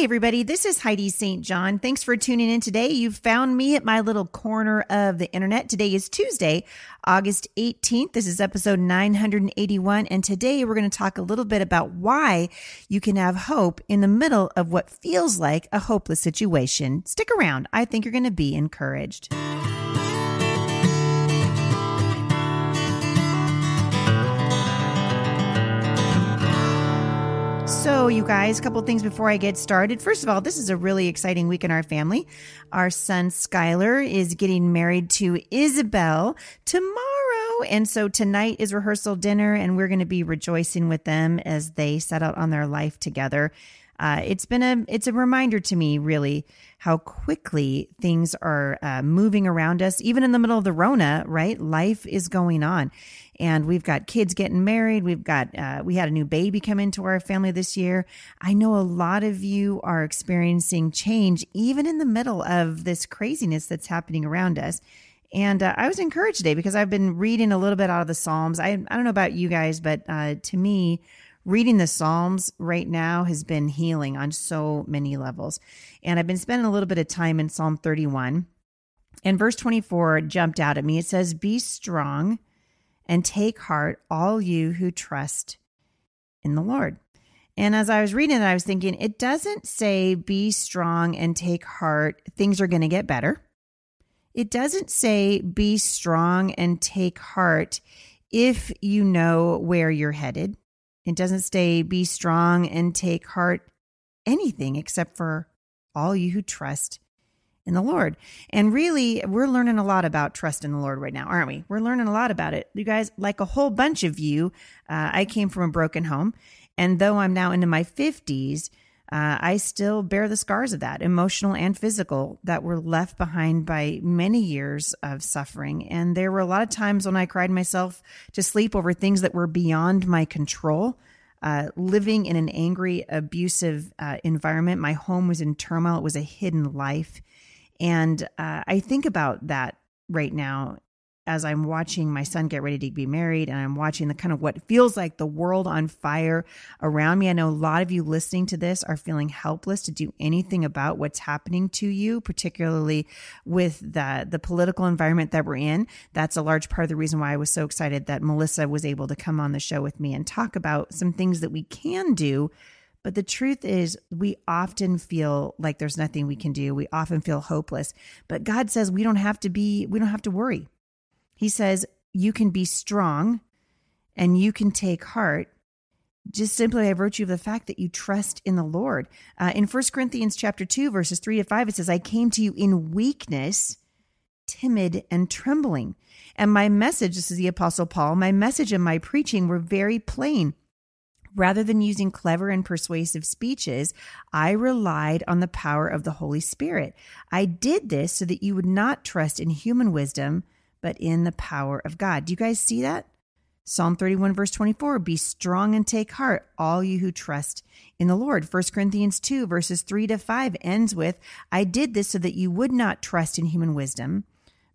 Hey, everybody, this is Heidi St. John. Thanks for tuning in today. You've found me at my little corner of the internet. Today is Tuesday, August 18th. This is episode 981. And today we're going to talk a little bit about why you can have hope in the middle of what feels like a hopeless situation. Stick around. I think you're going to be encouraged. So, you guys, a couple things before I get started. First of all, this is a really exciting week in our family. Our son Skylar is getting married to Isabel tomorrow. And so tonight is rehearsal dinner, and we're going to be rejoicing with them as they set out on their life together. Uh, it's been a it's a reminder to me really how quickly things are uh, moving around us even in the middle of the rona right? Life is going on. And we've got kids getting married. We've got uh, we had a new baby come into our family this year. I know a lot of you are experiencing change even in the middle of this craziness that's happening around us. And uh, I was encouraged today because I've been reading a little bit out of the Psalms. I, I don't know about you guys, but uh, to me, reading the Psalms right now has been healing on so many levels. And I've been spending a little bit of time in Psalm 31. And verse 24 jumped out at me. It says, Be strong and take heart, all you who trust in the Lord. And as I was reading it, I was thinking, it doesn't say be strong and take heart, things are going to get better. It doesn't say be strong and take heart if you know where you're headed. It doesn't say be strong and take heart anything except for all you who trust in the Lord. And really, we're learning a lot about trust in the Lord right now, aren't we? We're learning a lot about it. You guys, like a whole bunch of you, uh, I came from a broken home. And though I'm now into my 50s, uh, I still bear the scars of that, emotional and physical, that were left behind by many years of suffering. And there were a lot of times when I cried myself to sleep over things that were beyond my control. Uh, living in an angry, abusive uh, environment, my home was in turmoil. It was a hidden life. And uh, I think about that right now as I'm watching my son get ready to be married and I'm watching the kind of what feels like the world on fire around me. I know a lot of you listening to this are feeling helpless to do anything about what's happening to you, particularly with the the political environment that we're in. That's a large part of the reason why I was so excited that Melissa was able to come on the show with me and talk about some things that we can do but the truth is, we often feel like there's nothing we can do. We often feel hopeless. But God says we don't have to be, we don't have to worry. He says, You can be strong and you can take heart just simply by virtue of the fact that you trust in the Lord. Uh, in 1 Corinthians chapter 2, verses 3 to 5, it says, I came to you in weakness, timid, and trembling. And my message, this is the Apostle Paul, my message and my preaching were very plain. Rather than using clever and persuasive speeches, I relied on the power of the Holy Spirit. I did this so that you would not trust in human wisdom but in the power of God. Do you guys see that? Psalm 31, verse 24 Be strong and take heart, all you who trust in the Lord. 1 Corinthians 2, verses 3 to 5 ends with I did this so that you would not trust in human wisdom,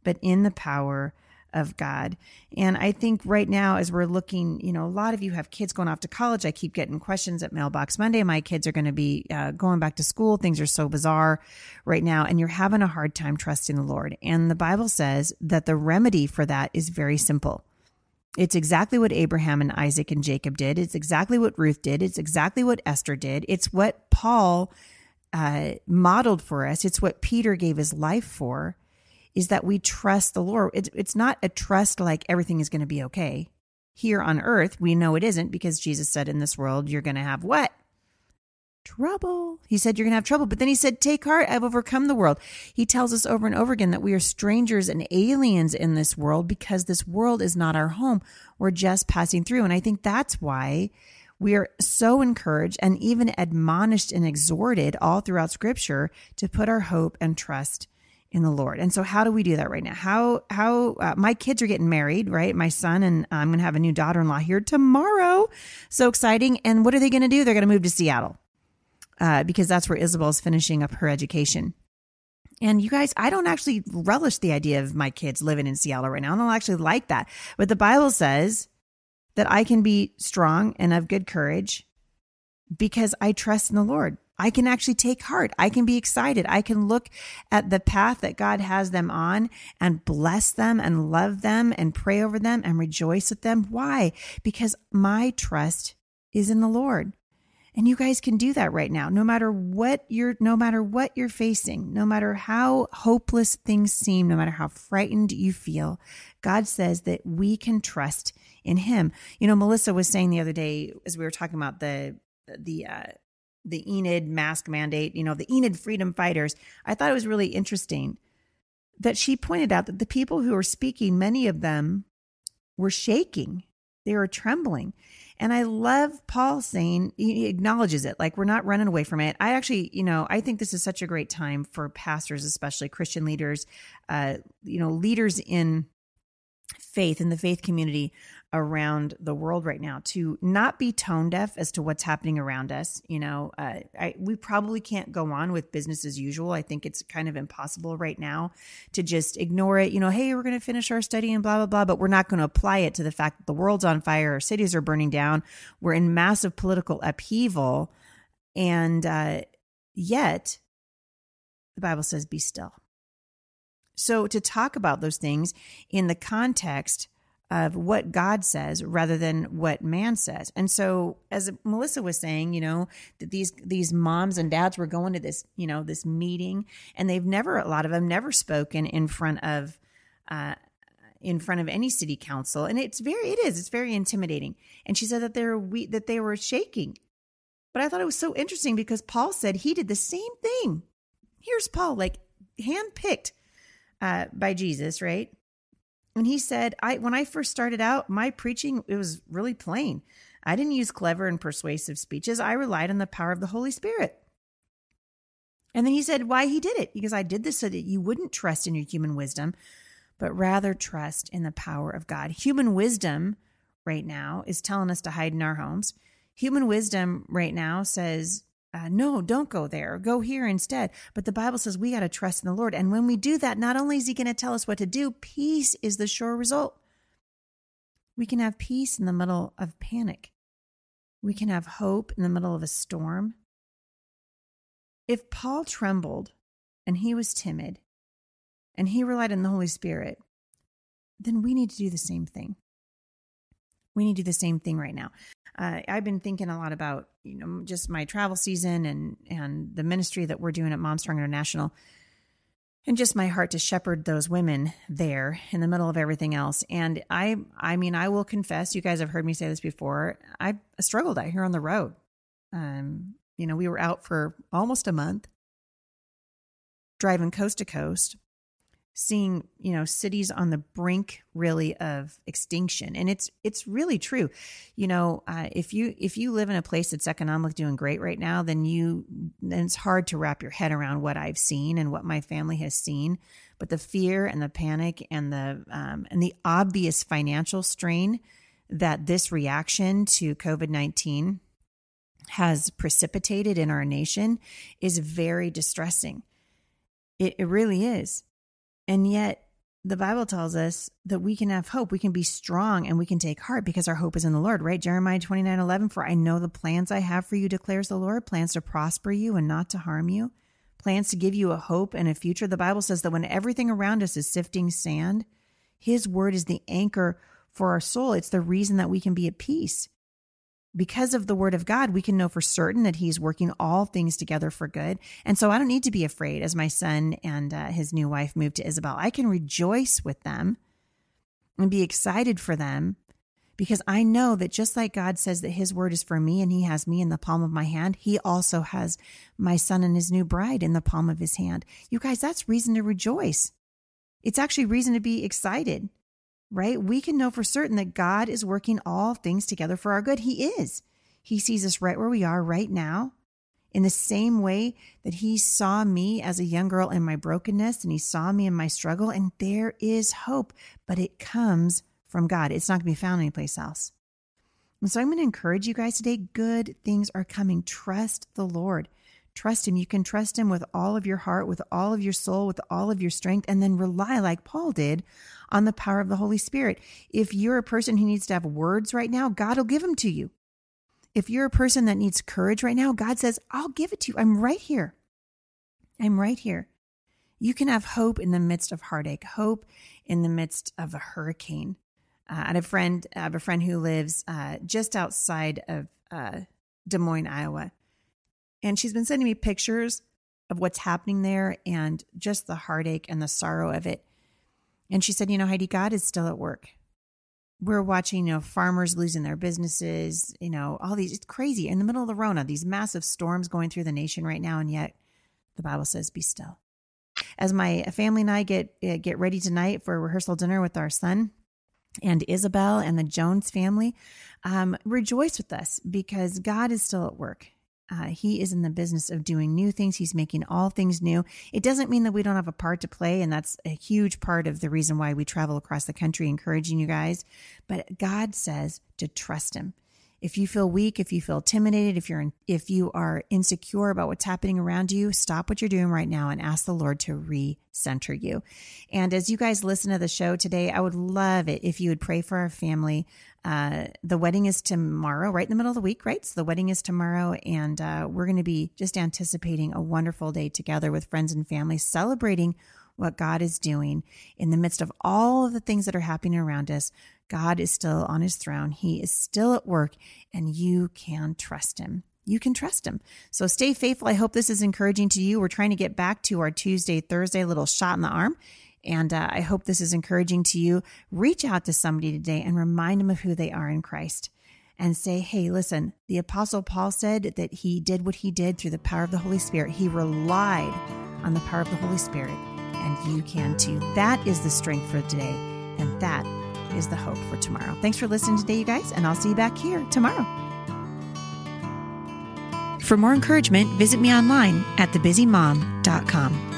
but in the power of God. And I think right now, as we're looking, you know, a lot of you have kids going off to college. I keep getting questions at Mailbox Monday. My kids are going to be uh, going back to school. Things are so bizarre right now, and you're having a hard time trusting the Lord. And the Bible says that the remedy for that is very simple. It's exactly what Abraham and Isaac and Jacob did. It's exactly what Ruth did. It's exactly what Esther did. It's what Paul uh, modeled for us. It's what Peter gave his life for is that we trust the Lord. It's, it's not a trust like everything is going to be okay. Here on earth, we know it isn't because Jesus said in this world, you're going to have what? Trouble. He said, you're going to have trouble. But then he said, take heart. I've overcome the world. He tells us over and over again that we are strangers and aliens in this world because this world is not our home. We're just passing through. And I think that's why we are so encouraged and even admonished and exhorted all throughout scripture to put our hope and trust in the Lord. And so how do we do that right now? How how uh, my kids are getting married, right? My son and I'm going to have a new daughter-in-law here tomorrow. So exciting. And what are they going to do? They're going to move to Seattle. Uh, because that's where Isabel's finishing up her education. And you guys, I don't actually relish the idea of my kids living in Seattle right now. I don't actually like that. But the Bible says that I can be strong and of good courage because I trust in the Lord. I can actually take heart. I can be excited. I can look at the path that God has them on and bless them and love them and pray over them and rejoice with them. Why? Because my trust is in the Lord. And you guys can do that right now. No matter what you're no matter what you're facing, no matter how hopeless things seem, no matter how frightened you feel, God says that we can trust in him. You know, Melissa was saying the other day as we were talking about the the uh the Enid mask mandate, you know, the Enid freedom fighters. I thought it was really interesting that she pointed out that the people who were speaking, many of them were shaking. They were trembling. And I love Paul saying, he acknowledges it, like we're not running away from it. I actually, you know, I think this is such a great time for pastors, especially Christian leaders, uh, you know, leaders in faith in the faith community around the world right now to not be tone deaf as to what's happening around us. You know, uh, I, we probably can't go on with business as usual. I think it's kind of impossible right now to just ignore it. You know, hey, we're going to finish our study and blah, blah, blah, but we're not going to apply it to the fact that the world's on fire, our cities are burning down, we're in massive political upheaval. And uh, yet, the Bible says, be still. So, to talk about those things in the context of what God says rather than what man says. And so as Melissa was saying, you know, that these these moms and dads were going to this, you know, this meeting and they've never a lot of them never spoken in front of uh in front of any city council and it's very it is it's very intimidating. And she said that they're we that they were shaking. But I thought it was so interesting because Paul said he did the same thing. Here's Paul like handpicked uh by Jesus, right? And he said, I when I first started out, my preaching it was really plain. I didn't use clever and persuasive speeches. I relied on the power of the Holy Spirit. And then he said why he did it. Because I did this so that you wouldn't trust in your human wisdom, but rather trust in the power of God. Human wisdom right now is telling us to hide in our homes. Human wisdom right now says uh, no, don't go there. Go here instead. But the Bible says we got to trust in the Lord. And when we do that, not only is He going to tell us what to do, peace is the sure result. We can have peace in the middle of panic, we can have hope in the middle of a storm. If Paul trembled and he was timid and he relied on the Holy Spirit, then we need to do the same thing. We need to do the same thing right now uh, I've been thinking a lot about you know just my travel season and and the ministry that we're doing at Mom Strong International, and just my heart to shepherd those women there in the middle of everything else. And I I mean I will confess, you guys have heard me say this before. I struggled out here on the road. Um, you know, we were out for almost a month, driving coast to coast, seeing you know cities on the brink really of extinction. And it's it's really true. You know uh, if you if you live in a place that's economically doing great right now then you then it's hard to wrap your head around what i've seen and what my family has seen. But the fear and the panic and the um, and the obvious financial strain that this reaction to covid-19 has precipitated in our nation is very distressing. It, it really is and yet, the Bible tells us that we can have hope. We can be strong and we can take heart because our hope is in the Lord, right? Jeremiah 29 11, for I know the plans I have for you, declares the Lord plans to prosper you and not to harm you, plans to give you a hope and a future. The Bible says that when everything around us is sifting sand, His word is the anchor for our soul. It's the reason that we can be at peace because of the word of God, we can know for certain that he's working all things together for good. And so I don't need to be afraid as my son and uh, his new wife move to Isabel. I can rejoice with them and be excited for them because I know that just like God says that his word is for me and he has me in the palm of my hand, he also has my son and his new bride in the palm of his hand. You guys, that's reason to rejoice. It's actually reason to be excited right? We can know for certain that God is working all things together for our good. He is. He sees us right where we are right now. In the same way that he saw me as a young girl in my brokenness and he saw me in my struggle, and there is hope, but it comes from God. It's not going to be found anyplace else. And so I'm going to encourage you guys today good things are coming. Trust the Lord. Trust Him. You can trust Him with all of your heart, with all of your soul, with all of your strength, and then rely, like Paul did, on the power of the Holy Spirit. If you're a person who needs to have words right now, God will give them to you. if you're a person that needs courage right now, God says, I'll give it to you. I'm right here. I'm right here. You can have hope in the midst of heartache, hope in the midst of a hurricane. Uh, I had a friend, I have a friend who lives uh, just outside of uh, Des Moines, Iowa, and she's been sending me pictures of what's happening there and just the heartache and the sorrow of it. And she said, "You know, Heidi, God is still at work. We're watching, you know, farmers losing their businesses. You know, all these. It's crazy in the middle of the Rona. These massive storms going through the nation right now, and yet the Bible says, "Be still." As my family and I get get ready tonight for rehearsal dinner with our son and Isabel and the Jones family, um, rejoice with us because God is still at work. Uh, he is in the business of doing new things. He's making all things new. It doesn't mean that we don't have a part to play, and that's a huge part of the reason why we travel across the country encouraging you guys. But God says to trust Him. If you feel weak, if you feel intimidated, if you're in, if you are insecure about what's happening around you, stop what you're doing right now and ask the Lord to re-center you. And as you guys listen to the show today, I would love it if you would pray for our family. Uh, the wedding is tomorrow, right in the middle of the week, right? So the wedding is tomorrow, and uh, we're going to be just anticipating a wonderful day together with friends and family, celebrating what God is doing in the midst of all of the things that are happening around us. God is still on his throne. He is still at work, and you can trust him. You can trust him. So stay faithful. I hope this is encouraging to you. We're trying to get back to our Tuesday, Thursday little shot in the arm. And uh, I hope this is encouraging to you. Reach out to somebody today and remind them of who they are in Christ and say, hey, listen, the Apostle Paul said that he did what he did through the power of the Holy Spirit. He relied on the power of the Holy Spirit, and you can too. That is the strength for today, and that is the hope for tomorrow. Thanks for listening today, you guys, and I'll see you back here tomorrow. For more encouragement, visit me online at thebusymom.com.